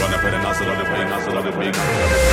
fight. Run up in the nozzle of the big nozzle of the big.